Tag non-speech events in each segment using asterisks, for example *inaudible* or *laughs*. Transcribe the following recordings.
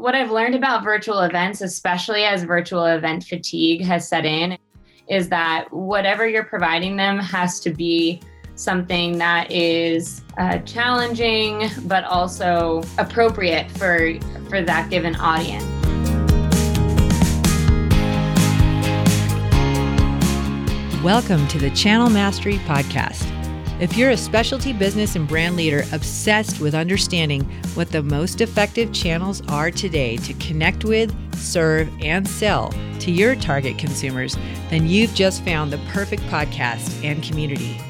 what I've learned about virtual events, especially as virtual event fatigue has set in, is that whatever you're providing them has to be something that is uh, challenging but also appropriate for for that given audience. Welcome to the Channel Mastery Podcast. If you're a specialty business and brand leader obsessed with understanding what the most effective channels are today to connect with, serve, and sell to your target consumers, then you've just found the perfect podcast and community.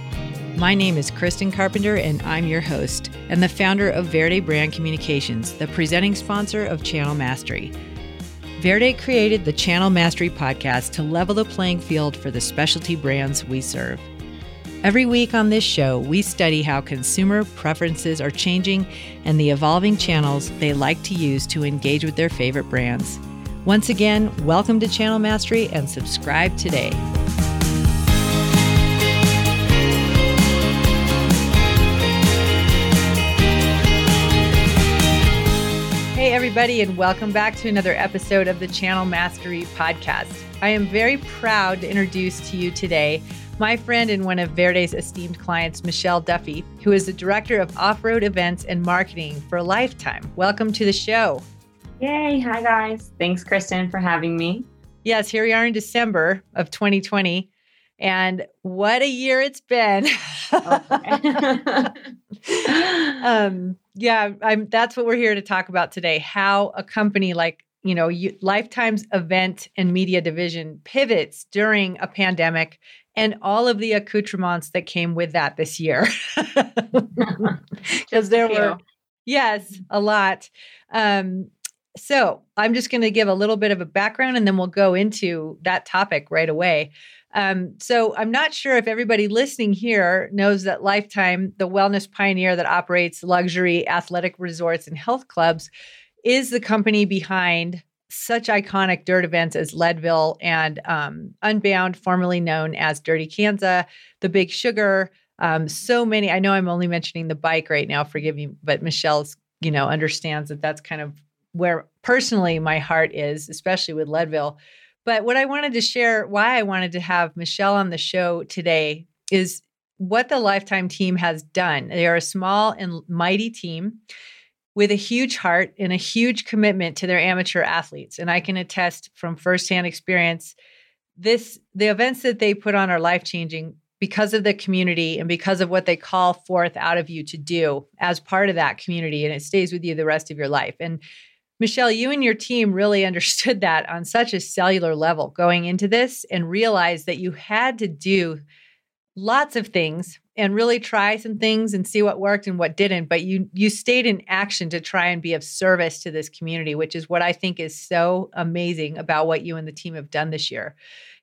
My name is Kristen Carpenter, and I'm your host and the founder of Verde Brand Communications, the presenting sponsor of Channel Mastery. Verde created the Channel Mastery podcast to level the playing field for the specialty brands we serve. Every week on this show, we study how consumer preferences are changing and the evolving channels they like to use to engage with their favorite brands. Once again, welcome to Channel Mastery and subscribe today. Hey, everybody, and welcome back to another episode of the Channel Mastery Podcast. I am very proud to introduce to you today my friend and one of Verde's esteemed clients, Michelle Duffy, who is the director of off road events and marketing for Lifetime. Welcome to the show. Yay. Hi, guys. Thanks, Kristen, for having me. Yes, here we are in December of 2020. And what a year it's been. *laughs* um, yeah, I'm, that's what we're here to talk about today. How a company like you know you, Lifetime's event and media division pivots during a pandemic and all of the accoutrements that came with that this year. *laughs* Because there were, yes, a lot. Um, so I'm just going to give a little bit of a background and then we'll go into that topic right away. Um, so I'm not sure if everybody listening here knows that Lifetime, the wellness pioneer that operates luxury athletic resorts and health clubs, is the company behind such iconic dirt events as Leadville and um, Unbound, formerly known as Dirty Kanza, The Big Sugar. Um, so many. I know I'm only mentioning the bike right now. Forgive me, but Michelle's, you know, understands that that's kind of where personally my heart is, especially with Leadville. But what I wanted to share, why I wanted to have Michelle on the show today, is what the Lifetime team has done. They are a small and mighty team with a huge heart and a huge commitment to their amateur athletes. And I can attest from firsthand experience this the events that they put on are life changing because of the community and because of what they call forth out of you to do as part of that community and it stays with you the rest of your life and Michelle, you and your team really *laughs* understood that on such a cellular level going into this and realized that you had to do lots of things and really try some things and see what worked and what didn't but you you stayed in action to try and be of service to this community which is what i think is so amazing about what you and the team have done this year.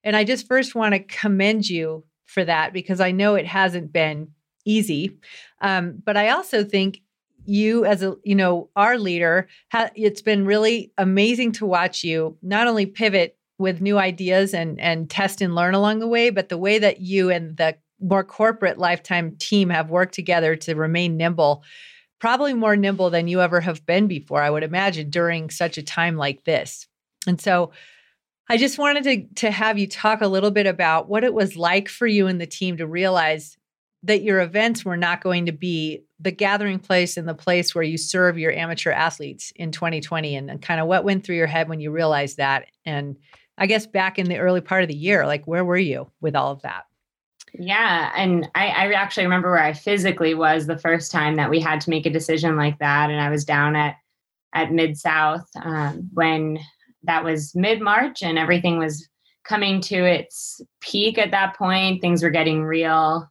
And i just first want to commend you for that because i know it hasn't been easy. Um, but i also think you as a you know our leader ha- it's been really amazing to watch you not only pivot with new ideas and and test and learn along the way but the way that you and the more corporate lifetime team have worked together to remain nimble probably more nimble than you ever have been before i would imagine during such a time like this. And so i just wanted to to have you talk a little bit about what it was like for you and the team to realize that your events were not going to be the gathering place and the place where you serve your amateur athletes in 2020 and, and kind of what went through your head when you realized that. And i guess back in the early part of the year like where were you with all of that yeah and I, I actually remember where i physically was the first time that we had to make a decision like that and i was down at at mid south um, when that was mid march and everything was coming to its peak at that point. Things were getting real.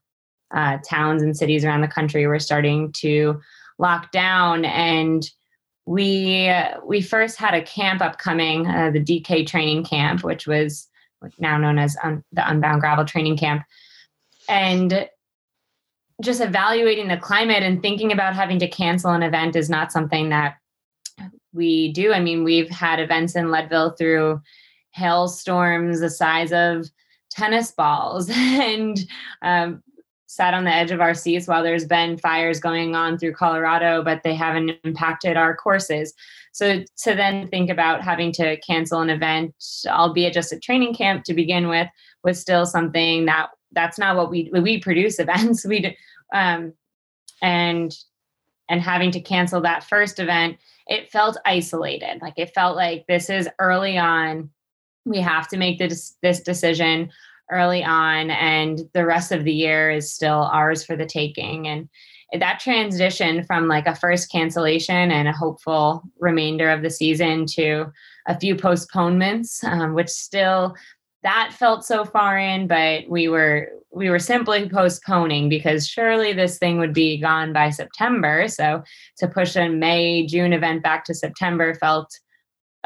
Uh, towns and cities around the country were starting to lock down and we we first had a camp upcoming uh, the dk training camp which was now known as un- the unbound gravel training camp and just evaluating the climate and thinking about having to cancel an event is not something that we do i mean we've had events in leadville through hailstorms the size of tennis balls *laughs* and um, sat on the edge of our seats while there's been fires going on through Colorado, but they haven't impacted our courses. So to then think about having to cancel an event, albeit just a training camp to begin with, was still something that that's not what we we produce *laughs* events. We um, and and having to cancel that first event, it felt isolated. Like it felt like this is early on. We have to make this this decision early on, and the rest of the year is still ours for the taking. And that transition from like a first cancellation and a hopeful remainder of the season to a few postponements, um, which still that felt so far in but we were we were simply postponing because surely this thing would be gone by september. So to push a may june event back to september felt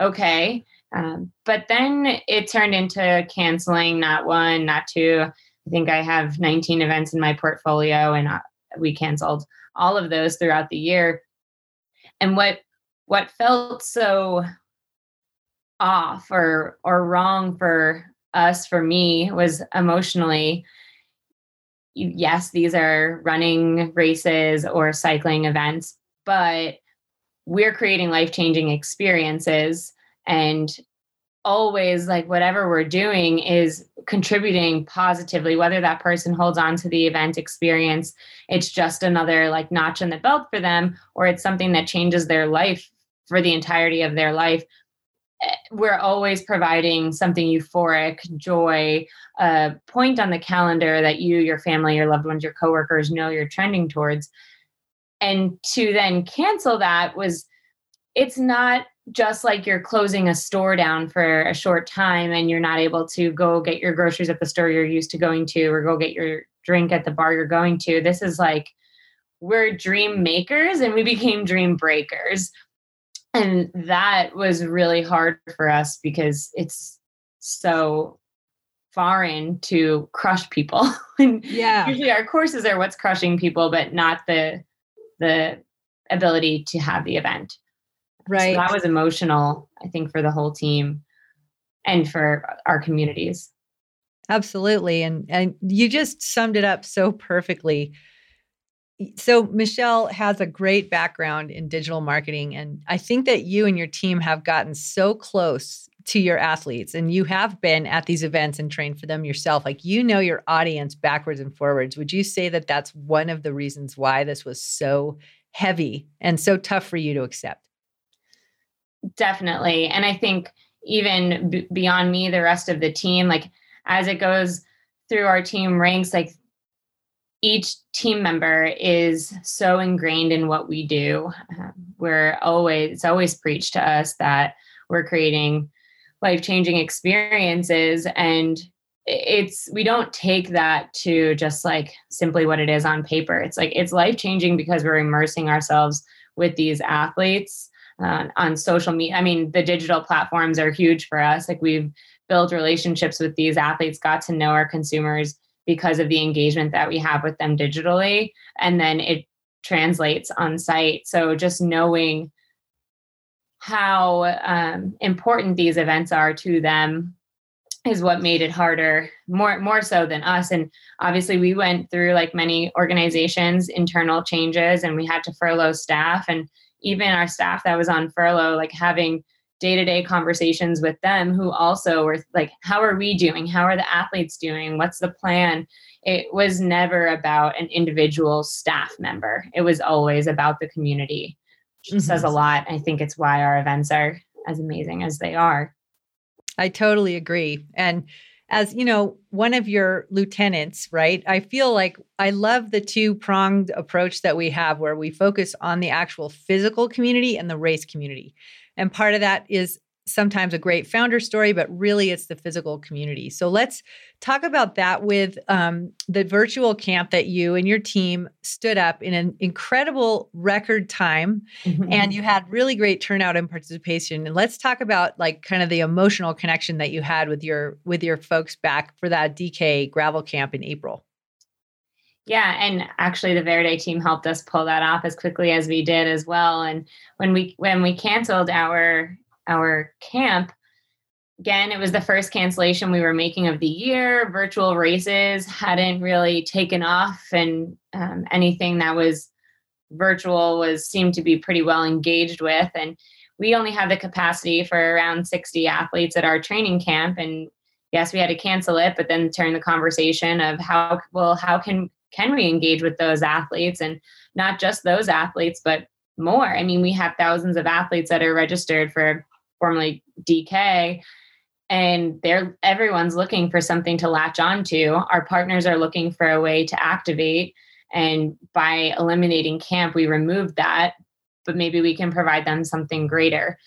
okay. Um, but then it turned into canceling not one not two. I think i have 19 events in my portfolio and uh, we canceled all of those throughout the year. And what what felt so off or or wrong for us for me was emotionally yes these are running races or cycling events but we're creating life-changing experiences and always like whatever we're doing is contributing positively whether that person holds on to the event experience it's just another like notch in the belt for them or it's something that changes their life for the entirety of their life we're always providing something euphoric, joy, a point on the calendar that you, your family, your loved ones, your coworkers know you're trending towards. And to then cancel that was, it's not just like you're closing a store down for a short time and you're not able to go get your groceries at the store you're used to going to or go get your drink at the bar you're going to. This is like, we're dream makers and we became dream breakers and that was really hard for us because it's so foreign to crush people. *laughs* And yeah. usually our courses are what's crushing people but not the the ability to have the event. Right. so that was emotional i think for the whole team and for our communities. Absolutely. And and you just summed it up so perfectly so Michelle has a great background in digital marketing and I think that you and your team have gotten so close to your athletes and you have been at these events and trained for them yourself. Like you know your audience backwards and forwards. Would you say that that's one of the reasons why this was so heavy and so tough for you to accept? Definitely and i think even b- beyond me the rest of the team like as it goes through our team ranks like each team member is so ingrained in what we do. Um, we're always, it's always preached to us that we're creating life changing experiences. And it's, we don't take that to just like simply what it is on paper. It's like, it's life changing because we're immersing ourselves with these athletes uh, on social media. I mean, the digital platforms are huge for us. Like, we've built relationships with these athletes, got to know our consumers because of the engagement that we have with them digitally and then it translates on site. So just knowing how um, important these events are to them is what made it harder more more so than us. And obviously we went through like many organizations internal changes and we had to furlough staff. And even our staff that was on furlough like having day-to-day conversations with them who also were like how are we doing? How are the athletes doing? What's the plan? It was never about an individual staff member. It was always about the community which mm-hmm. says a lot. I think it's why our events are as amazing as they are. I totally agree. And as you know one of your lieutenants right i feel like i love the two pronged approach that we have where we focus on the actual physical community and the race community and part of that is sometimes a great founder story, but really it's the physical community. So let's talk about that with um, the virtual camp that you and your team stood up in an incredible record time. Mm-hmm. And you had really great turnout and participation. And let's talk about like kind of the emotional connection that you had with your with your folks back for that DK gravel camp in April. Yeah, and actually the Verde team helped us pull that off as quickly as we did as well. And when we when we canceled our our camp, again, it was the first cancellation we were making of the year. Virtual races hadn't really taken off, and um, anything that was virtual was seemed to be pretty well engaged with. And we only had the capacity for around 60 athletes at our training camp. And yes, we had to cancel it, but then turn the conversation of how well how can can we engage with those athletes and not just those athletes, but more. I mean, we have thousands of athletes that are registered for formerly DK and they're everyone's looking for something to latch onto. Our partners are looking for a way to activate and by eliminating camp we removed that, but maybe we can provide them something greater.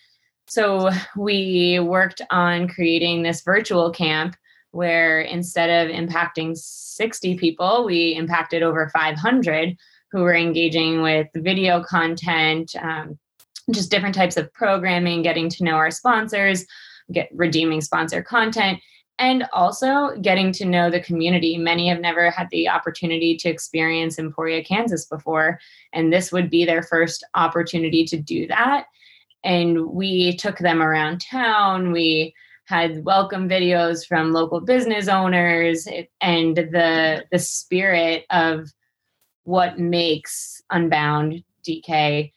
So we worked on creating this virtual camp where instead of impacting 60 people, we impacted over 500 who were engaging with video content, um, just different types of programming, getting to know our sponsors, get redeeming sponsor content, and also getting to know the community. Many have never had the opportunity to experience Emporia, Kansas before, and this would be their first opportunity to do that. And we took them around town. We had welcome videos from local business owners and the the spirit of what makes Unbound DK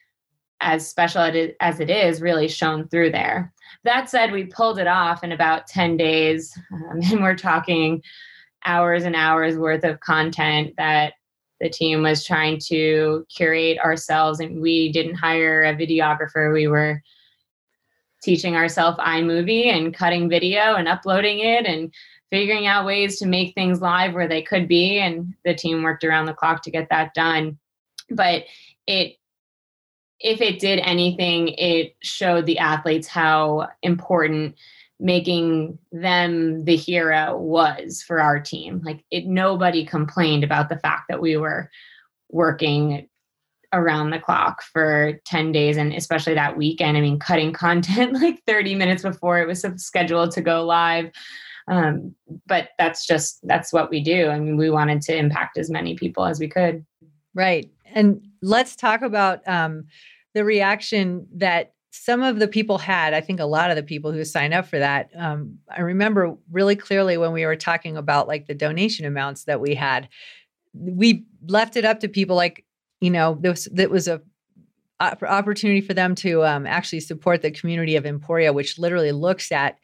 as special as it is really shown through there. That said, we pulled it off in about 10 days, um, *laughs* and we're talking hours and hours worth of content that the team was trying to curate ourselves. And we didn't hire a videographer. We were teaching ourselves iMovie and cutting video and uploading it and figuring out ways to make things live where they could be. And the team worked around the clock to get that done. But it if it did anything, it showed the athletes how important making them the hero was for our team. Like it nobody complained about the fact that we were working around the clock for 10 days and especially that weekend. I mean, cutting *laughs* content like 30 minutes before it was scheduled to go live. Um, but that's just that's what we do. I mean, we wanted to impact as many people as we could. Right. And let's talk about um, the reaction that some of the people had. I think a lot of the people who signed up for that. Um, I remember really clearly when we were talking about like the donation amounts that we had. We left it up to people like, you know, this that was a opportunity for them to um, actually support the community of Emporia, which literally looks at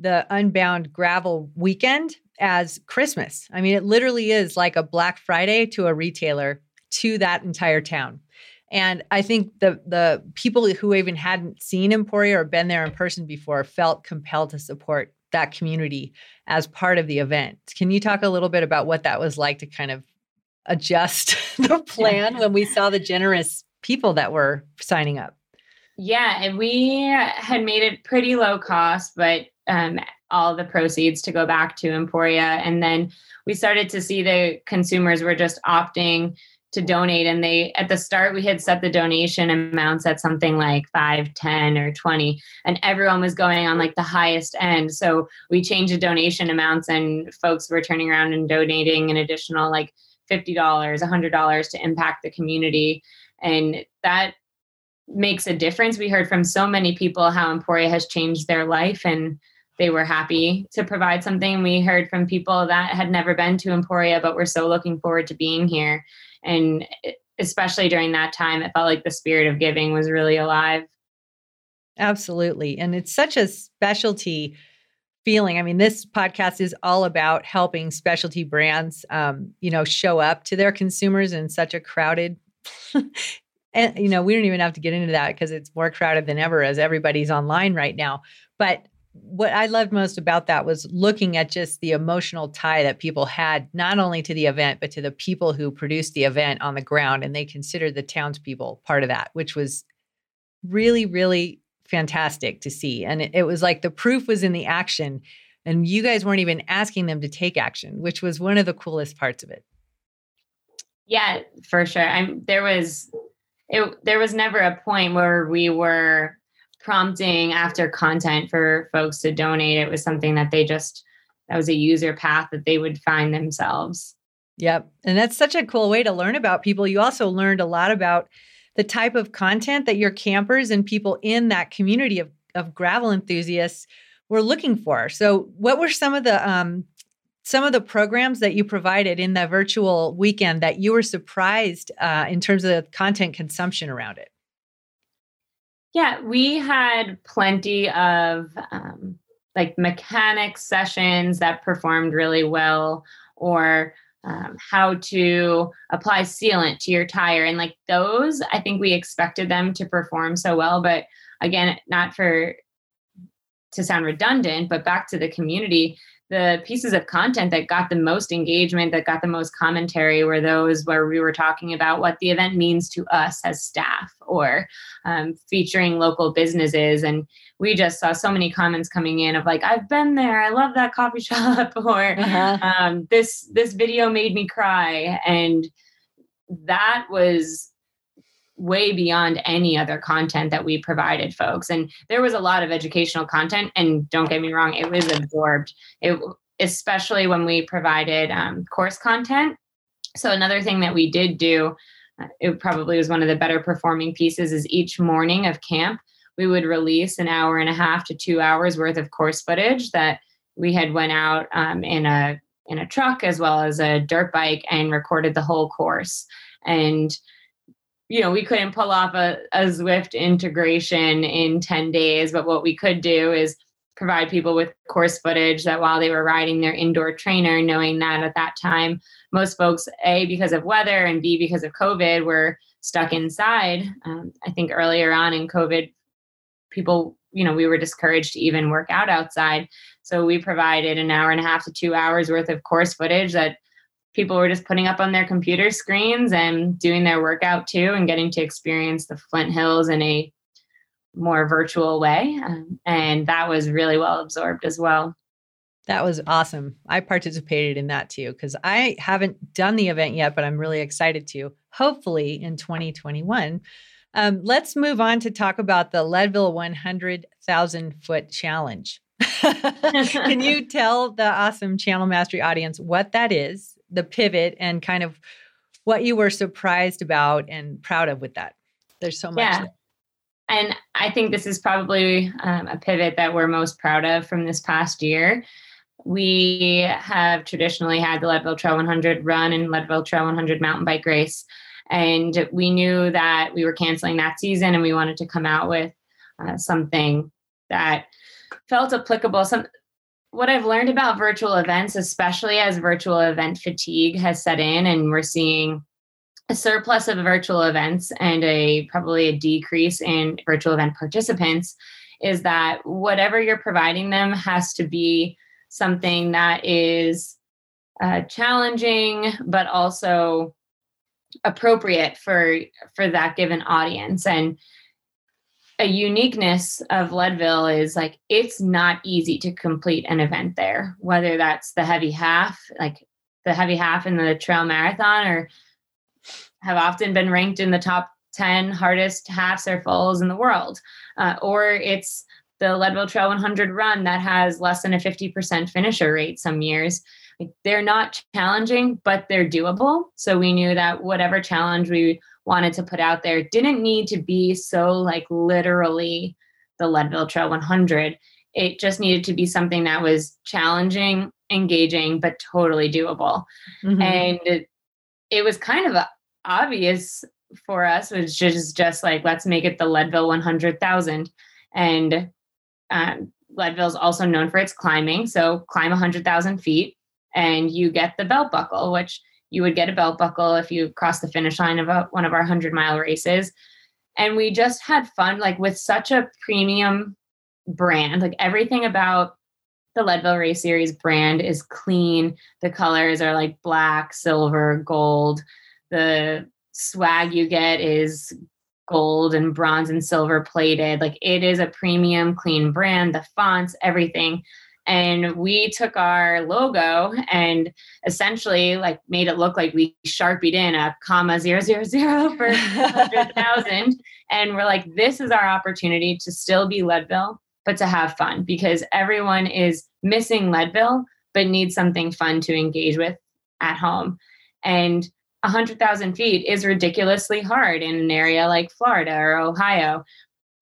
the Unbound Gravel weekend as Christmas. I mean, it literally is like a Black Friday to a retailer to that entire town. And I think the the people who even hadn't seen Emporia or been there in person before felt compelled to support that community as part of the event. Can you talk a little bit about what that was like to kind of adjust *laughs* the plan when we saw the generous people that were signing up? Yeah, and we had made it pretty low cost, but um, all the proceeds to go back to Emporia. And then we started to see the consumers were just opting to donate and they at the start we had set the donation amounts at something like 5 10 or 20 and everyone was going on like the highest end so we changed the donation amounts and folks were turning around and donating an additional like $50 $100 to impact the community and that makes a difference we heard from so many people how emporia has changed their life and they were happy to provide something. We heard from people that had never been to Emporia, but were so looking forward to being here. And especially during that time, it felt like the spirit of giving was really alive. Absolutely. And it's such a specialty feeling. I mean, this podcast is all about helping specialty brands, um, you know, show up to their consumers in such a crowded *laughs* and you know we don't even have to get into that because it's more crowded than ever as everybody's online right now but what I loved most about that was looking at just the emotional tie that people had, not only to the event, but to the people who produced the event on the ground. And they considered the townspeople part of that, which was really, really fantastic to see. And it, it was like the proof was in the action. And you guys weren't even asking them to take action, which was one of the coolest parts of it. Yeah, for sure. I'm there was it there was never a point where we were prompting after content for folks to donate. It was something that they just, that was a user path that they would find themselves. Yep. And that's such a cool way to learn about people. You also learned a lot about the type of content that your campers and people in that community of, of gravel enthusiasts were looking for. So, what were some of the um, some of the programs that you provided in that virtual weekend that you were surprised uh, in terms of the content consumption around it? Yeah, we had plenty of um, like mechanics sessions that performed really well, or um, how to apply sealant to your tire. And like those, I think we expected them to perform so well. But again, not for to sound redundant, but back to the community, the pieces of content that got the most engagement, that got the most commentary, were those where we were talking about what the event means to us as staff or um, featuring local businesses. And we just saw so many comments coming in of like, I've been there, I love that coffee *laughs* shop, or uh-huh. um, this this video made me cry. And that was way beyond any other content that we provided folks. And there was a lot of educational content and don't get me wrong it was absorbed. It especially when we provided um, course content. So another thing that we did do uh, it probably was one of the better performing pieces is each morning of camp we would release an hour and a half to two hours worth of course footage that we had went out um, in a in a truck as well as a dirt bike and recorded the whole course. And you know, we couldn't pull off a, a Zwift integration in 10 days, but what we could do is provide people with course footage that while they were riding their indoor trainer, knowing that at that time, most folks, A, because of weather, and B, because of COVID, were stuck inside. Um, I think earlier on in COVID, people, you know, we were discouraged to even work out outside. So we provided an hour and a half to two hours worth of course footage that people were just putting up on their computer screens and doing their workout too and getting to experience the Flint Hills in a more virtual way. Um, and that was really well absorbed as well. That was awesome. I participated in that too because I haven't done the event yet, but I'm really excited to, hopefully in 2021. Um, let's move on to talk about the Leadville 100,000 foot challenge. *laughs* Can you *laughs* tell the awesome Channel Mastery audience what that is the pivot and kind of what you were surprised about and proud of with that. There's so much. Yeah. There. And I think this is probably um, a pivot that we're most proud of from this past year. We have traditionally had the Leadville Trail 100 run and Leadville Trail 100 mountain bike race. And we knew that we were canceling that season and we wanted to come out with uh, something that felt applicable, some, what I've learned about virtual events, especially as virtual event fatigue has set in, and we're seeing a surplus of virtual events and a probably a decrease in virtual event participants, is that whatever you're providing them has to be something that is uh, challenging, but also appropriate for for that given audience. And a uniqueness of Leadville is like it's not easy to complete an event there, whether that's the heavy half, like the heavy half in the trail marathon, or have often been ranked in the top 10 hardest halves or fulls in the world, uh, or it's the Leadville Trail 100 run that has less than a 50% finisher rate some years. Like, they're not challenging, but they're doable. So we knew that whatever challenge we wanted to put out there didn't need to be so like literally the Leadville Trail 100. It just needed to be something that was challenging, engaging, but totally doable. Mm-hmm. And it, it, was kind of obvious for us, which is just like, let's make it the Leadville 100,000. And um, Leadville is also known for its climbing. So climb 100,000 feet and you get the belt buckle, which you would get a belt buckle if you crossed the finish line of a, one of our 100 mile races. And we just had fun like with such a premium brand. Like everything about the leadville race series brand is clean. The colors are like black silver gold. The swag you get is gold and bronze and silver plated. Like it is a premium clean brand. The fonts everything and we took our logo and essentially like made it look like we sharpied in a comma zero zero zero for *laughs* 100,000 and we're like this is our opportunity to still be Leadville but to have fun because everyone is missing Leadville but needs something fun to engage with at home. And 100,000 feet is ridiculously hard in an area like Florida or Ohio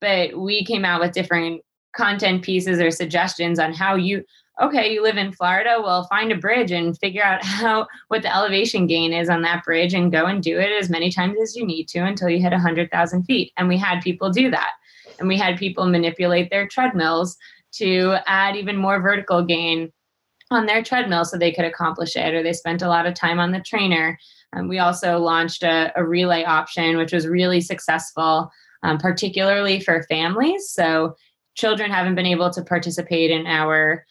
but we came out with different content pieces or suggestions on how you okay you live in florida well find a bridge and figure out *laughs* how what the elevation gain is on that bridge and go and do it as many times as you need to until you hit 100000 feet. And we had people do that. And we had people manipulate their treadmills to add even more vertical gain on their treadmill so they could accomplish it or they spent a lot of time on the trainer. Um, we also launched a, a, relay option which was really successful um, particularly for families. So children haven't been able to participate in our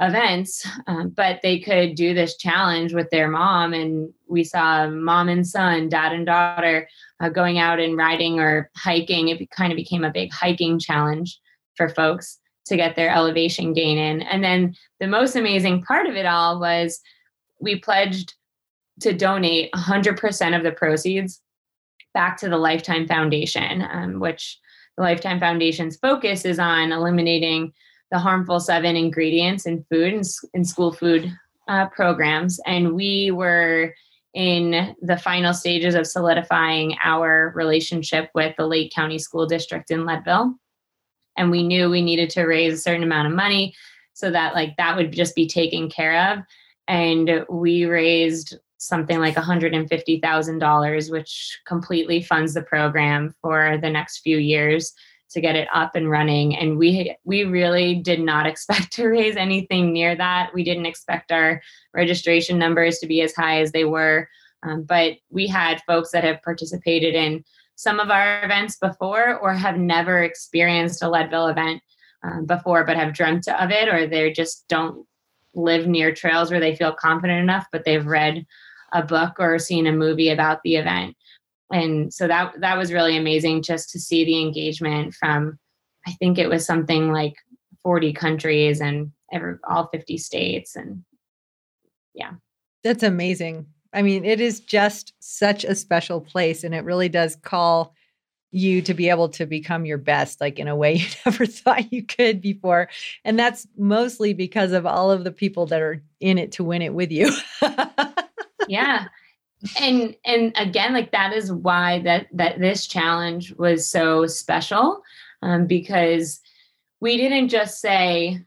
events um, but they could do this challenge with their mom and we saw mom and son dad and daughter uh, going out and riding or hiking it kind of became a big hiking challenge for folks to get their elevation gain in. And then the most amazing part of it all was we pledged to donate 100% of the proceeds back to the Lifetime Foundation, um, which the Lifetime Foundation's focus is on eliminating the harmful seven ingredients in food and in school food uh, programs. And we were in the final stages of solidifying our relationship with the Lake County School District in Leadville and we knew we needed to raise a certain amount of money so that like that would just be taken care of and we raised something like $150,000 which completely funds the program for the next few years to get it up and running. And we we really did not *laughs* expect to raise anything near that. We didn't expect our registration numbers to be as high as they were. Um, but we had folks that have participated in some of our events before or have never experienced a Leadville event um, before, but have dreamt of it, or they just don't live near trails where they feel confident enough, but they've read a book or seen a movie about the event. And so that that was really amazing just to see the engagement from I think it was something like 40 countries and every, all 50 states and yeah. That's amazing. I mean, it is just such a special place and it really does call you to be able to become your best like in a way *laughs* you never thought you could before and that's mostly because of all of the people that are in it to win it with you *laughs* yeah and and again like that is why that that this challenge was so special um, because we didn't just say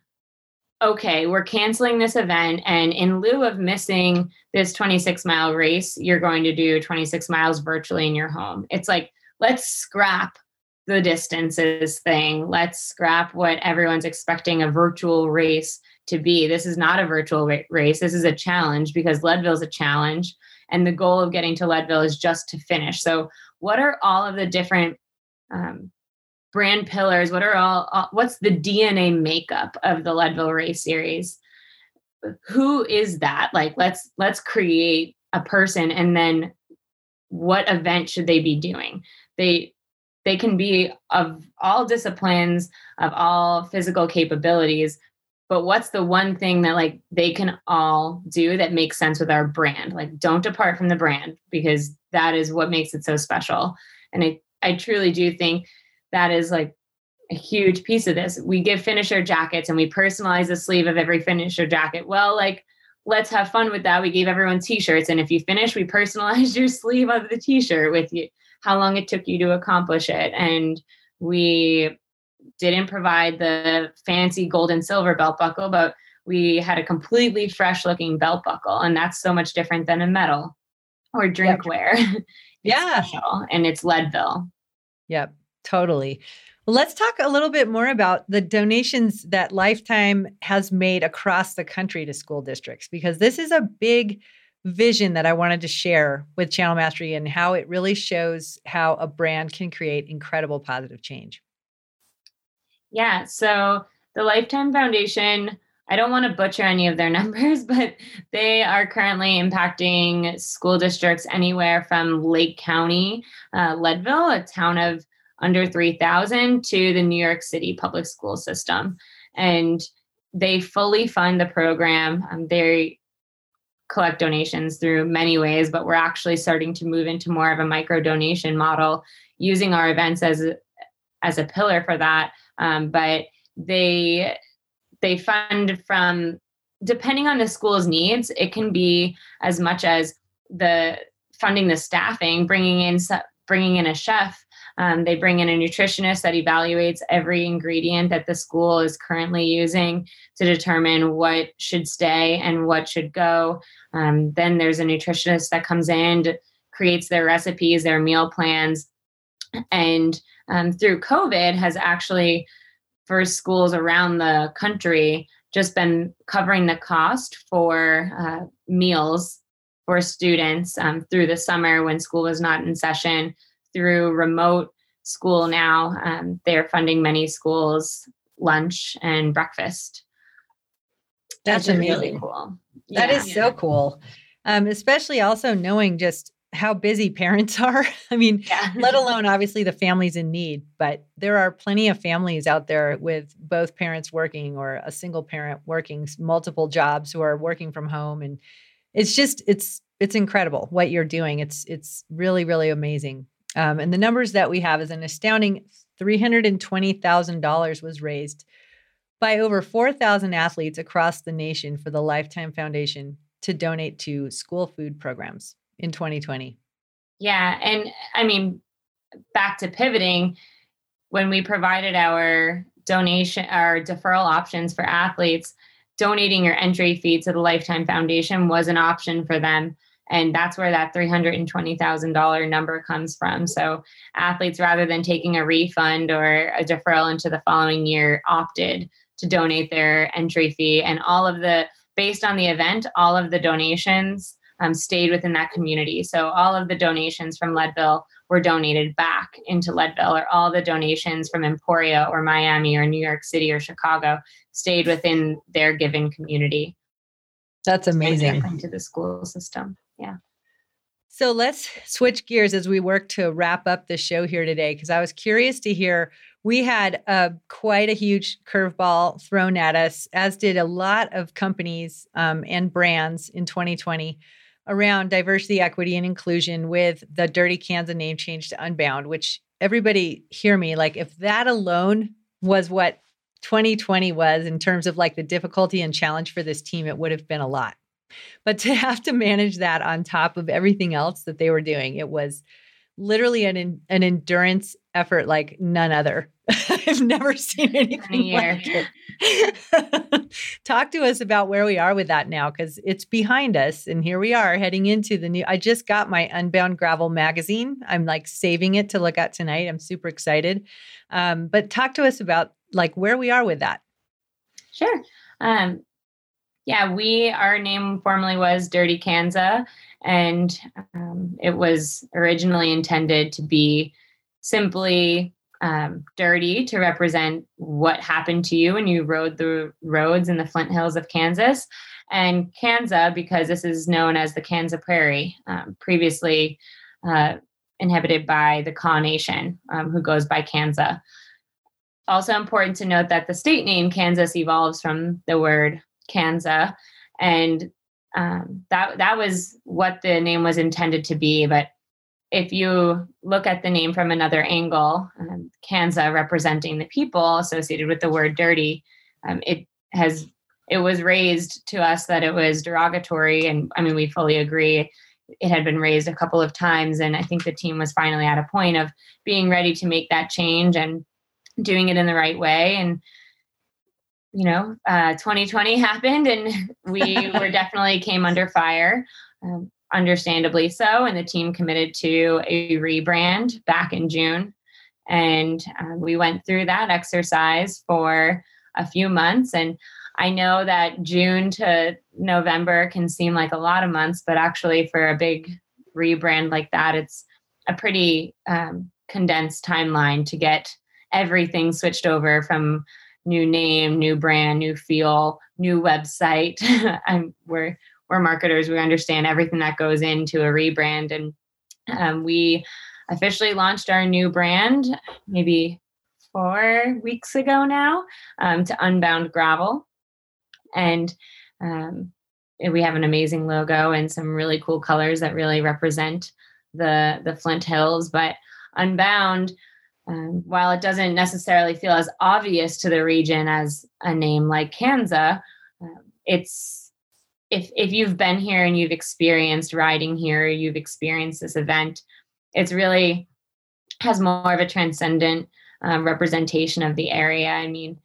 okay, we're canceling this event. And in lieu of missing this 26 mile race, you're going to do 26 miles virtually in your home. It's like, let's scrap the distances thing. Let's scrap what everyone's expecting a virtual race to be. This is not a virtual race. This is a challenge because Leadville is a challenge. And the goal of getting to Leadville is just to finish. So, what are all of the different um, brand pillars what are all, all, what's the dna makeup of the leadville race series who is that like let's let's create a person and then what event should they be doing they they can be of all disciplines of all physical capabilities but what's the one thing that like they can all do that makes sense with our brand like don't depart from the brand because that is what makes it so special and i i truly do think that is like a huge piece of this. We give finisher jackets and we personalize the sleeve of every finisher jacket. Well, like, let's have fun with that. We gave everyone t-shirts. And if you finish, we personalized *laughs* your sleeve of the t-shirt with you, how long it took you to accomplish it. And we didn't provide the fancy gold and silver belt buckle, but we had a completely fresh looking belt buckle. And that's so much different than a medal or drinkware. *laughs* Yep. yeah. Special, and it's Leadville. Yep. Totally. Well, let's talk a little bit more about the donations that Lifetime has made across the country to school districts, because this is a big vision that I wanted to share with Channel Mastery and how it really shows how a brand can create incredible positive change. Yeah. So the Lifetime Foundation, I don't want to butcher any of their *laughs* numbers, but they are currently impacting school districts anywhere from Lake County, uh, Leadville, a town of under 3000 to the New York City public school system. And they fully fund the program. Um, they collect donations through many ways, but we're actually starting to move into more of a micro donation model using our events as as a pillar for that. Um, but they they fund from depending on the school's needs. It can be as much as the funding the staffing, bringing in bringing in a chef Um, they bring in a nutritionist that evaluates every ingredient that the school is currently using to determine what should stay and what should go. Um, then there's a nutritionist that comes in, creates their recipes, their meal plans, and um, through COVID has actually for schools around the country just been covering the cost for uh, meals for students um, through the summer when school was not in session through remote school now. Um, they're funding many schools lunch and breakfast. That's amazing really cool. That yeah. is so cool. Um, especially also knowing just how busy parents *laughs* are. I mean, yeah. let alone obviously the families in need, but there are plenty of families out there with both parents working or a single parent working multiple jobs who are working from home and it's just it's it's incredible what you're doing. It's it's really really amazing. Um, and the numbers that we have is an astounding $320,000 was raised by over 4,000 athletes across the nation for the Lifetime Foundation to donate to school food programs in 2020. Yeah. And I mean, back to pivoting, when we provided our donation, our deferral options for athletes, donating your entry fee to the Lifetime Foundation was an option for them. And that's where that $320,000 number comes from. So, athletes, rather than taking a refund or a deferral into the following year, opted to donate their entry fee. And all of the, based on the event, all of the donations um, stayed within that community. So all of the donations from Leadville were donated back into Leadville, or all the donations from Emporia or Miami or New York City or Chicago stayed within their given community. That's amazing. Into the school system. Yeah. So let's switch gears as we work to wrap up the show here today, because I was curious to hear. We had a, quite a huge curveball thrown at us, as did a lot of companies um, and brands in 2020 around diversity, equity, and inclusion with the Dirty Kanza name change to Unbound, which everybody hear me, like if that alone was what 2020 was in terms of like the difficulty and challenge for this team, it would have been a lot. But to have to manage that on top of everything else that they were doing, it was literally an an endurance effort like none other. *laughs* I've never seen *laughs* anything like it. *laughs* Talk to us about where we are with that now because it's behind us and here we are heading into the new I just got my Unbound Gravel magazine. I'm like saving it to look at tonight. I'm super excited. Um, but talk to us about like where we are with that. Sure. Um, yeah, we our name formerly was Dirty Kanza and um, it was originally intended to be simply um, dirty to represent what happened to you when you rode the roads in the Flint Hills of Kansas, and Kanza because this is known as the Kanza Prairie, um, previously uh, inhabited by the Kaw Nation, um, who goes by Kanza. Also important to note that the state name Kansas evolves from the word Kanza, and um, that that was what the name was intended to be. But if you look at the name from another angle, um, Kanza representing the people associated with the word dirty, um, it has it was raised to us that it was derogatory, and I mean we fully agree. It had been raised a couple of times, and I think the team was finally at a point of being ready to make that change and doing it in the right way. And you know, uh, 2020 *laughs* happened and we *laughs* were definitely came under fire, um, understandably so. And the team committed to a rebrand back in June. And uh, we went through that exercise for a few months. And I know that June to November can seem like a lot of months, but actually, for a big rebrand like that, it's a pretty um, condensed timeline to get everything switched over from new name, new brand, new feel, new website. *laughs* I'm we're we're marketers. We understand everything that goes into a rebrand, and um, we officially launched our new brand maybe four weeks ago now um, to Unbound Gravel, and um, we have an amazing logo and some really cool colors that really represent the the Flint Hills. But Unbound um, while it doesn't necessarily feel as obvious to the region as a name like Kanza, um, it's if if you've been here and you've experienced riding here, you've experienced this event, it's really has more of a transcendent um, representation of the area. I mean,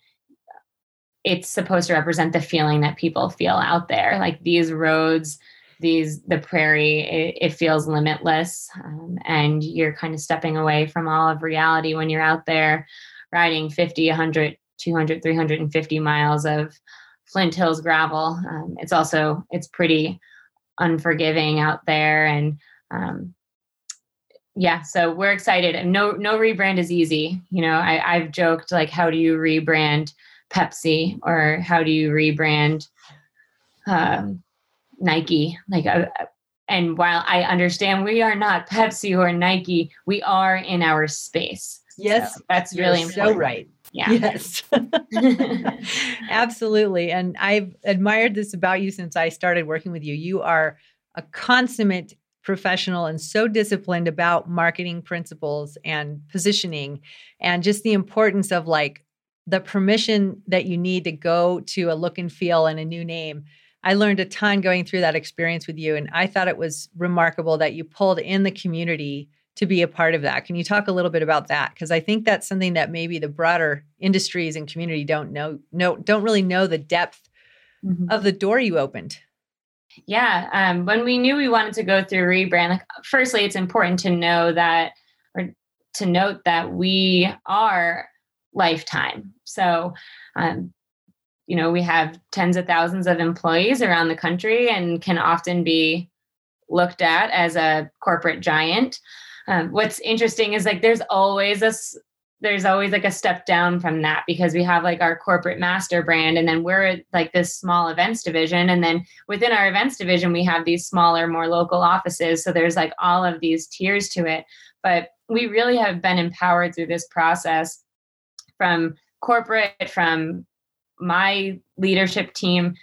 it's supposed to represent the feeling that people feel out there. Like these roads, these the prairie, it, it feels limitless, um, and you're kind of stepping away from all of reality when you're out there riding 50, 100, 200, 350 miles of Flint Hills gravel. Um, it's also it's pretty unforgiving out there, and um, yeah, so we're excited. No, no rebrand is easy. You know, I, I've joked like, how do you rebrand Pepsi or how do you rebrand um, Nike? Like, uh, and while I understand we are not Pepsi or Nike, we are in our space. Yes, so that's really important. so right. Yeah. Yes. *laughs* Absolutely. And I've admired this about you since I started working with you. You are a consummate professional and so disciplined about marketing principles and positioning and just the importance of like the permission that you need to go to a look and feel and a new name. I learned a ton going through that experience with you and I thought it was remarkable that you pulled in the community to be a part of that. Can you talk a little bit about that because I think that's something that maybe the broader industries and community don't know know don't really know the depth mm-hmm. of the door you opened. Yeah. Um, when we knew we wanted to go through rebrand, like firstly, it's important to know that or to note that we are lifetime. So um, you know, we have tens of thousands of employees around the country and can often be looked at as a corporate giant. Um, what's interesting is like there's always a there's always like a step down from that because we have like our corporate master brand and then we're like this small events division and then within our events division we have these smaller more local offices. So there's like all of these tiers to it. But we really have been empowered through this process from corporate from my leadership team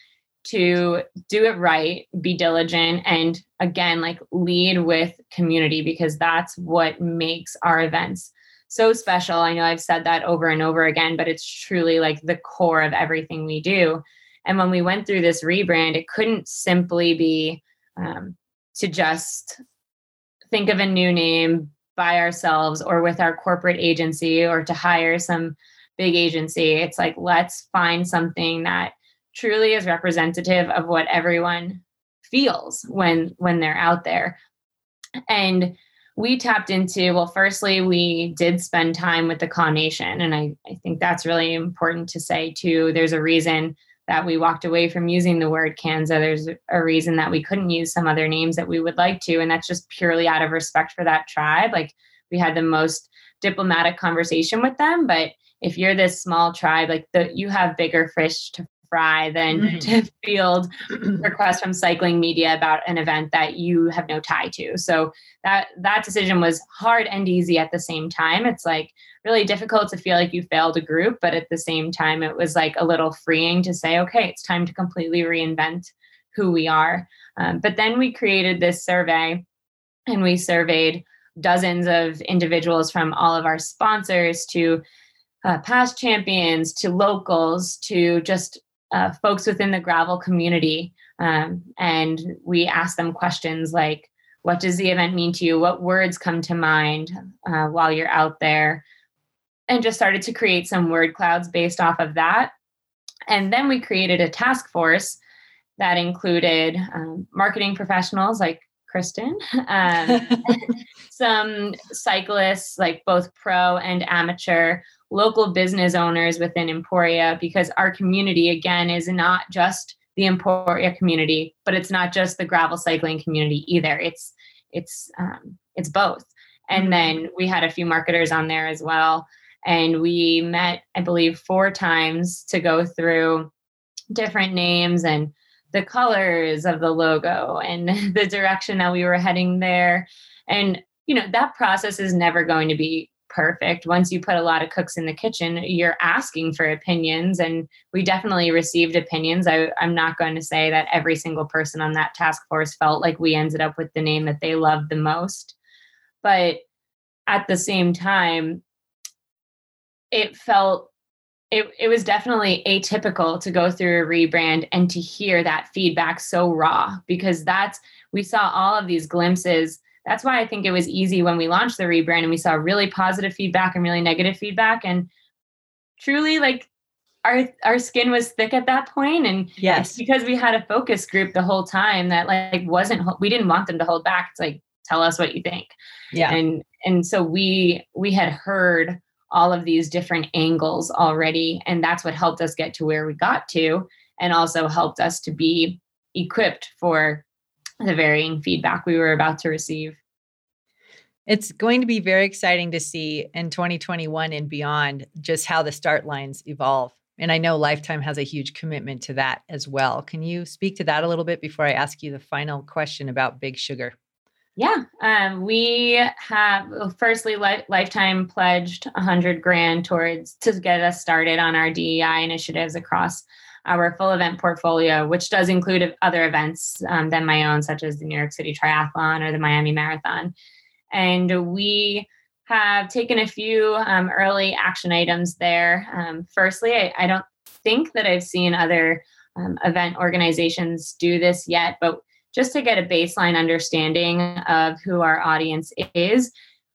to do it right, be diligent, and again, like lead with community because that's what makes our events so special. I know I've said that over and over again, but it's truly like the core of everything we do. And when we went through this rebrand, it couldn't simply be um, to just think of a new name by ourselves or with our corporate agency or to hire some big agency. It's like, let's find something that truly is representative of what everyone feels when when they're out there. And we tapped into well firstly we did spend time with the Kaw Nation and I, I think that's really important to say too. There's a reason that we walked away from using the word Kanza there's a reason that we couldn't use some other names that we would like to and that's just purely out of respect for that tribe. Like we had the most diplomatic conversation with them but if you're this small tribe like the you have bigger fish to fry than mm-hmm. to field requests from cycling media about an event that you have no tie to. So that that decision was hard and easy at the same time. It's like really difficult to feel like you failed a group, but at the same time it was like a little freeing to say, okay, it's time to completely reinvent who we are. Um, but then we created this survey and we surveyed dozens of individuals from all of our sponsors to uh, past champions to locals to just uh, folks within the gravel community. Um, and we ask them questions like, what does the event mean to you? What words come to mind uh, while you're out there? And just started to create some word clouds based off of that. And then we created a task force that included um, marketing professionals like Kristen, *laughs* um, *laughs* some cyclists, like both pro and amateur, local business owners within Emporia because our community, again, is not just the Emporia community, but it's not just the gravel cycling community either. It's it's um, it's both. And mm-hmm. then we had a few marketers on there as well, and we met, I believe, four times to go through different names and the colors of the logo and *laughs* the direction that we were heading there. And you know that process is never going to be perfect. Once you put a lot of cooks in the kitchen, you're asking for opinions. And we definitely received opinions. I, I'm not going to say that every single person on that task force felt like we ended up with the name that they loved the most. But at the same time, it felt it, it was definitely atypical to go through a rebrand and to hear that feedback so raw because that's we saw all of these glimpses that's why I think it was easy when we launched the rebrand and we saw really positive feedback and really negative feedback. And truly, like our our skin was thick at that point. And yes. because we had a focus group the whole time that like wasn't we didn't want them to hold back. It's like tell us what you think. Yeah. And and so we we had heard all of these different angles already. And that's what helped us get to where we got to and also helped us to be equipped for the varying feedback we were about to receive it's going to be very exciting to see in 2021 and beyond just how the start lines evolve and I know Lifetime has a huge commitment to that as well. Can you speak to that a little bit before I ask you the final question about Big Sugar? Yeah, um, we have well, firstly li- Lifetime pledged 100 grand towards to get us started on our DEI initiatives across our full event portfolio, which does include other events um, than my own, such as the New York City Triathlon or the Miami Marathon. And we have taken a few um, early action items there. Um, firstly, I, I, don't think that I've seen other um, event organizations do this yet, but just to get a baseline understanding of who our audience is,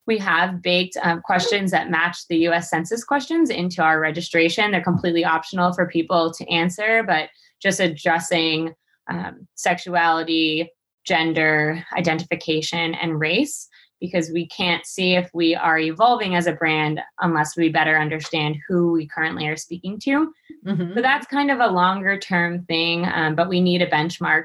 we have baked um, questions that match the US Census questions into our registration. They're completely optional for people to answer, but just addressing um, sexuality, gender, identification, and race because we can't see if we are evolving as a brand unless we better understand who we currently are speaking to. Mm-hmm. So that's kind of a longer term thing, um, but we need a benchmark.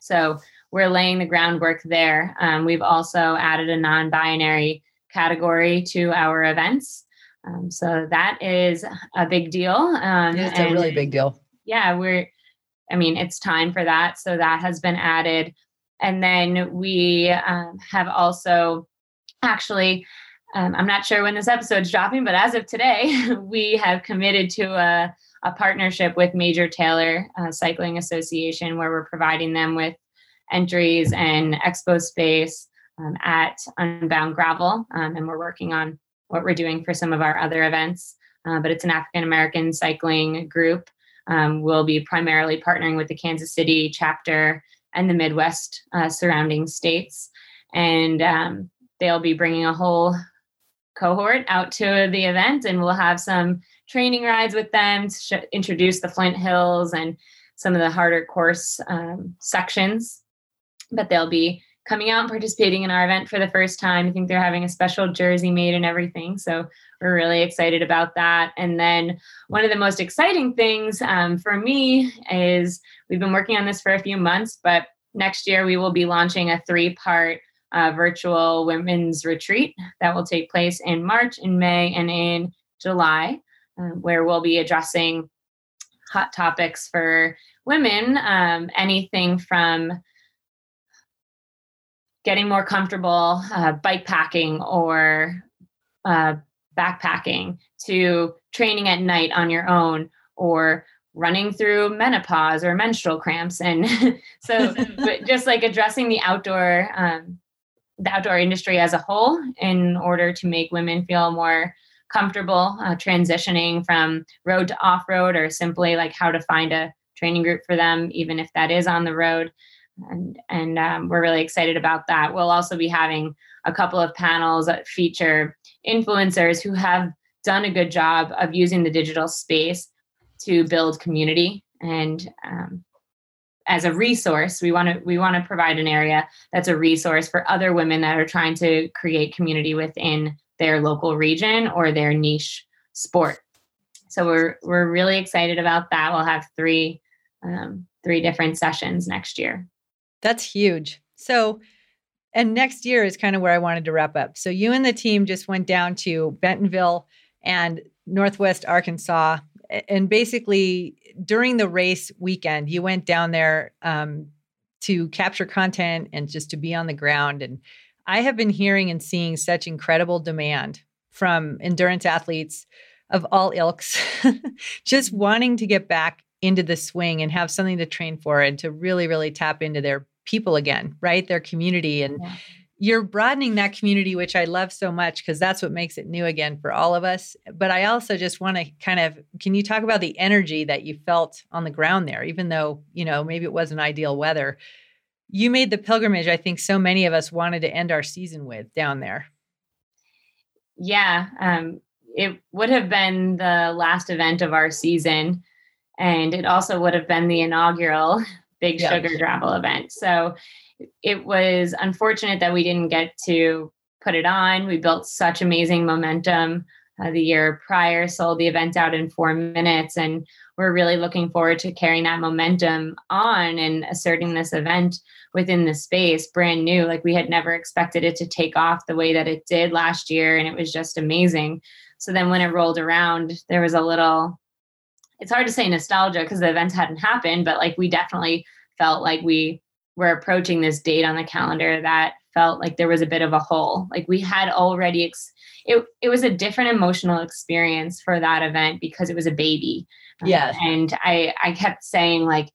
So we're laying the groundwork there. Um, we've also added a non binary category to our events. Um, so that is a big deal. Um, it's a really big deal. Yeah, we're, I mean, it's time for that. So that has been added. And then we um, have also actually, um, I'm not sure when this episode's dropping, but as of today, *laughs* we have committed to a, a partnership with Major Taylor uh, Cycling Association where we're providing them with entries and expo space um, at Unbound Gravel. Um, and we're working on what we're doing for some of our other events. Uh, but it's an African American cycling group. Um, we'll be primarily partnering with the Kansas City chapter and the Midwest uh, surrounding states. And um, they'll be bringing a whole cohort out to the event, and we'll have some training rides with them to sh- introduce the Flint Hills and some of the harder course um, sections. But they'll be coming out and participating in our event for the first time. I think they're having a special jersey made and everything. So we're really excited about that. And then one of the most exciting things um, for me is we've been working on this for a few months, but next year we will be launching a three part uh, virtual women's retreat that will take place in March, in May, and in July, uh, where we'll be addressing hot topics for women, um, anything from getting more comfortable uh, bike packing or uh, backpacking to training at night on your own or running through menopause or menstrual cramps. And *laughs* so *laughs* just like addressing the outdoor um, the outdoor industry as a whole in order to make women feel more comfortable uh, transitioning from road to off road or simply like how to find a training group for them even if that is on the road and and um, we're really excited about that. We'll also be having a couple of panels that feature influencers who have done a good job of using the digital space to build community and um, as a resource we want to we want to provide an area that's a resource for other women that are trying to create community within their local region or their niche sport. So we're we're really excited about that. We'll have three um, three different sessions next year that's huge. So, and next year is kind of where I wanted to wrap up. So, you and the team just went down to Bentonville and Northwest Arkansas. And basically, during the race weekend, you went down there um, to capture content and just to be on the ground. And I have been hearing and seeing such incredible demand from endurance athletes of all ilks, *laughs* just wanting to get back into the swing and have something to train for and to really, really tap into their people again, right? Their community. And yeah. you're broadening that community, which I love so much because that's what makes it new again for all of us. But I also just want to kind of can you talk about the energy that you felt on the ground there, even though, you know, maybe it wasn't ideal weather? you made the pilgrimage I think so many of us wanted to end our season with down there. Yeah, um, it would have been the last event of our season, and it also would have been the inaugural *laughs* Big yeah. Sugar Gravel event. So it was unfortunate that we didn't get to put it on. We built such amazing momentum uh, the year prior, sold the event out in four minutes, and we're really looking forward to carrying that momentum on and asserting this event within the space brand new like we had never expected it to take off the way that it did last year and it was just amazing so then when it rolled around there was a little it's hard to say nostalgia because the events hadn't happened but like we definitely felt like we were approaching this date on the calendar that felt like there was a bit of a hole. Like we had already ex- it, it was a different emotional experience for that event because it was a baby. Um, yeah. and i i kept saying like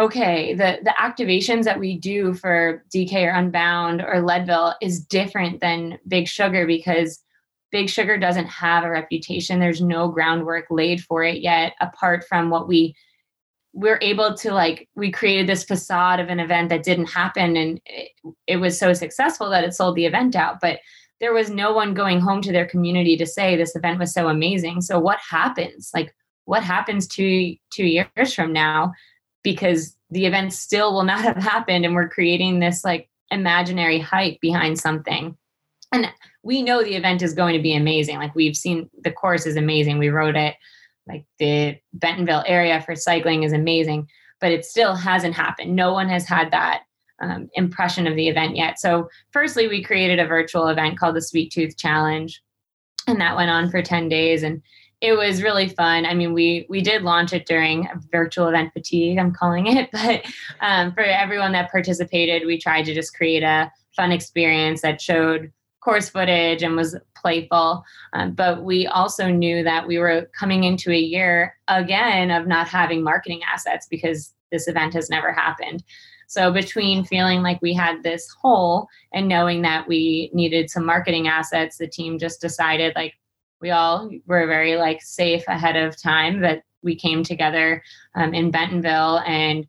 okay, the the activations that we do for DK or Unbound or Leadville is different than Big Sugar because Big Sugar doesn't have a reputation. There's no groundwork laid for it yet, apart from what we we're able to like we created this facade of an event that didn't happen and it, it was so successful that it sold the event out. But there was no one going home to their community to say this event was so amazing. So what happens? Like what happens two two years from now? Because the event still will not *laughs* have happened and we're creating this like imaginary hype behind something. And we know the event is going to be amazing. Like we've seen the course is amazing. We wrote it like the bentonville area for cycling is amazing but it still hasn't happened. No one has had that um, impression of the event yet. So firstly we created a virtual event called the sweet tooth challenge and that went on for 10 days and it was really fun. I mean, we we did launch it during virtual event fatigue, I'm calling it, *laughs* but um, for everyone that participated, we tried to just create a fun experience that showed course footage and was playful. Um, but we also knew that we were coming into a year again of not having marketing assets because this event has never happened. So between feeling like we had this hole and knowing that we needed some marketing assets, the team just decided like we all were very like safe ahead of time that we came together um, in Bentonville and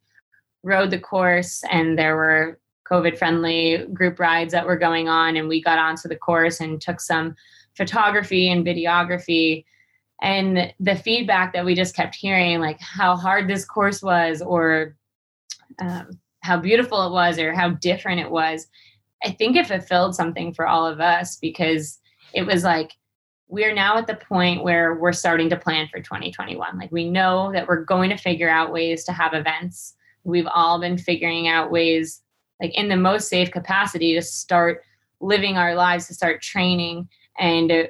rode the course and there were COVID friendly group rides that were going on and we got onto the course and took some photography and videography and the feedback that we just kept hearing like how hard this course was or um, how beautiful it was or how different it was i think it fulfilled something for all of us because it was like we're now at the point where we're starting to plan for 2021. Like we know that we're going to figure out ways to have events. We've all been figuring out ways, like in the most safe capacity, to start living our lives, to start training. And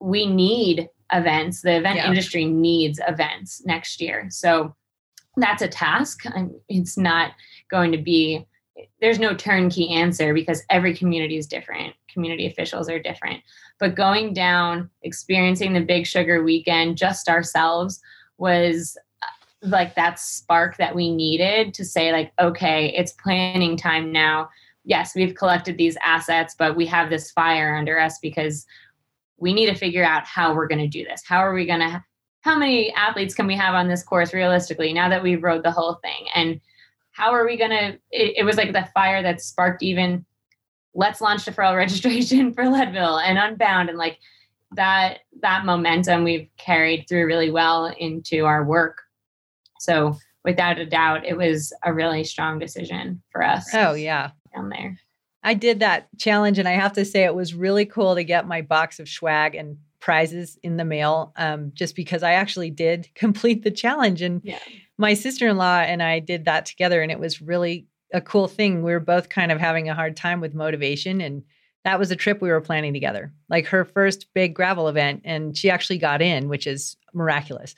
we need events. The event yeah. industry needs events next year. So that's a task. It's not going to be there's no turnkey answer because every community is different community officials are different but going down experiencing the big sugar weekend just ourselves was uh, like that spark that we needed to say like okay it's planning time now. Yes we've collected these assets but we have this fire under us because we need to figure out how we're going to do this. How are we going to how many athletes can we have on this course realistically now that we've rode the whole thing? And how are we going to it, it, was like the fire that sparked even let's launch deferral *laughs* registration for leadville and unbound. And like that that momentum we've carried through really well into our work so without a doubt it was a really strong decision for us. Oh yeah. Down there. I did that challenge and i have to say it was really cool to get my box of swag and prizes in the mail um, just because i actually did *laughs* complete the challenge. And yeah. my sister-in-law and I did that together and it was really a cool thing. We were both kind of having a hard time with motivation and that was a trip we were planning together. Like her first big gravel event and she actually got in, which is miraculous.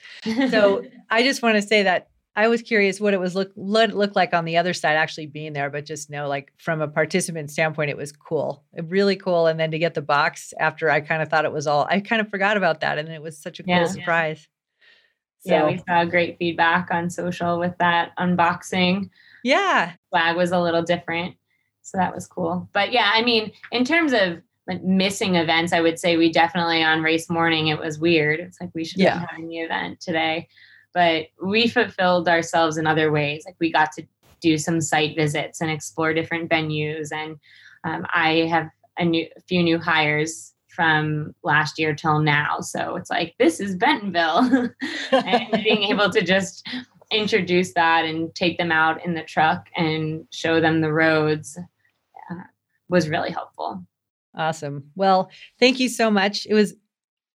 So *laughs* I just want to say that I was curious what it was look look, look like on the other side actually being there, but just know like from a participant standpoint, it was cool, really cool. And then to get the box after I kind of thought it was all, I kind of forgot about that, and it was such a cool yeah, surprise. So, yeah, we saw great feedback on social with that unboxing. Yeah. Flag was a little different. So that was cool. But yeah, I mean, in terms of like missing events, I would say we definitely on race morning, it was weird. It's like we should yeah. be having the event today. But we fulfilled ourselves in other ways. Like we got to do some site visits and explore different venues. And um, I have a new a few new hires from last year till now. So it's like this is Bentonville, *laughs* and being able to just introduce that and take them out in the truck and show them the roads was really helpful. Awesome. Well, thank you so much. It was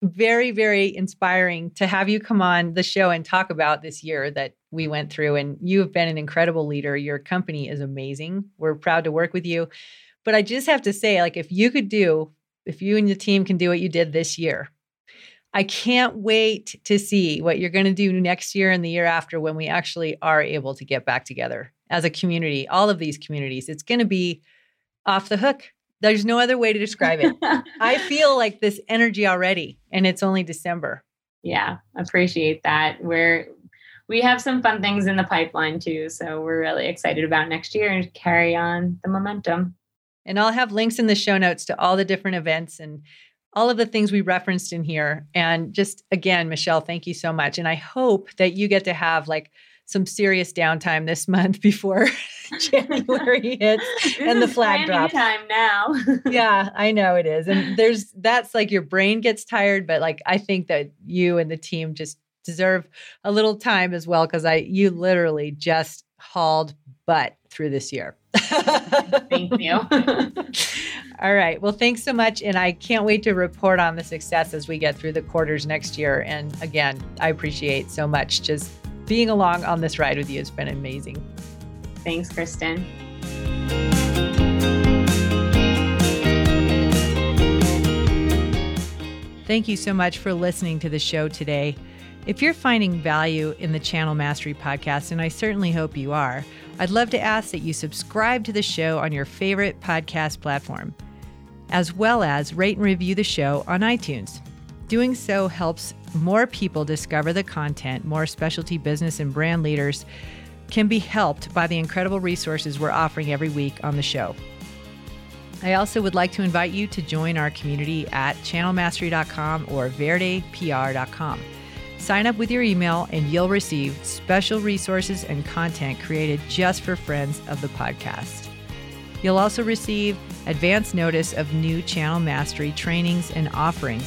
very, very inspiring to have you come on the show and talk about this year that we went through. And you have been an incredible leader. Your company is amazing. We're proud to work with you. But I just have to say, like, if you could do, if you and the team can do what you did this year, I can't wait to see what you're going to do next year and the year after when we actually are able to get back together as a community, all of these communities. It's going to be off the hook. There's no other way to describe it. *laughs* I feel like this energy already, and it's only December. Yeah, appreciate that. We're we have some fun things in the pipeline too, so we're really excited about next year and carry on the momentum. And I'll have links in the show notes to all the different events and all of the things we referenced in here. And just again, Michelle, thank you so much. And I hope that you get to have like some serious downtime this month *laughs* before *laughs* January hits and the flag drops. Time now. *laughs* yeah, I know it is, and there's that's like your brain gets tired, but like I think that you and the team just deserve a little time as well because I you literally just hauled butt through this year. Thank you. All right. Well, thanks so much. And I can't wait to report on the success as we get through the quarters next year. And again, I appreciate so much just being along on this ride with you has been amazing. Thanks, Kristen. Thank you so much for listening to the show today. If you're finding value in the Channel Mastery podcast, and I certainly hope you are, I'd love to ask that you subscribe to the show on your favorite podcast platform, as well as rate and review the show on iTunes. Doing so helps more people discover the content, more specialty business and brand leaders can be helped by the incredible resources we're offering every week on the show. I also would like to invite you to join our community at channelmastery.com or verdepr.com. Sign up with your email and you'll receive special resources and content created just for friends of the podcast. You'll also receive advance notice of new channel mastery trainings and offerings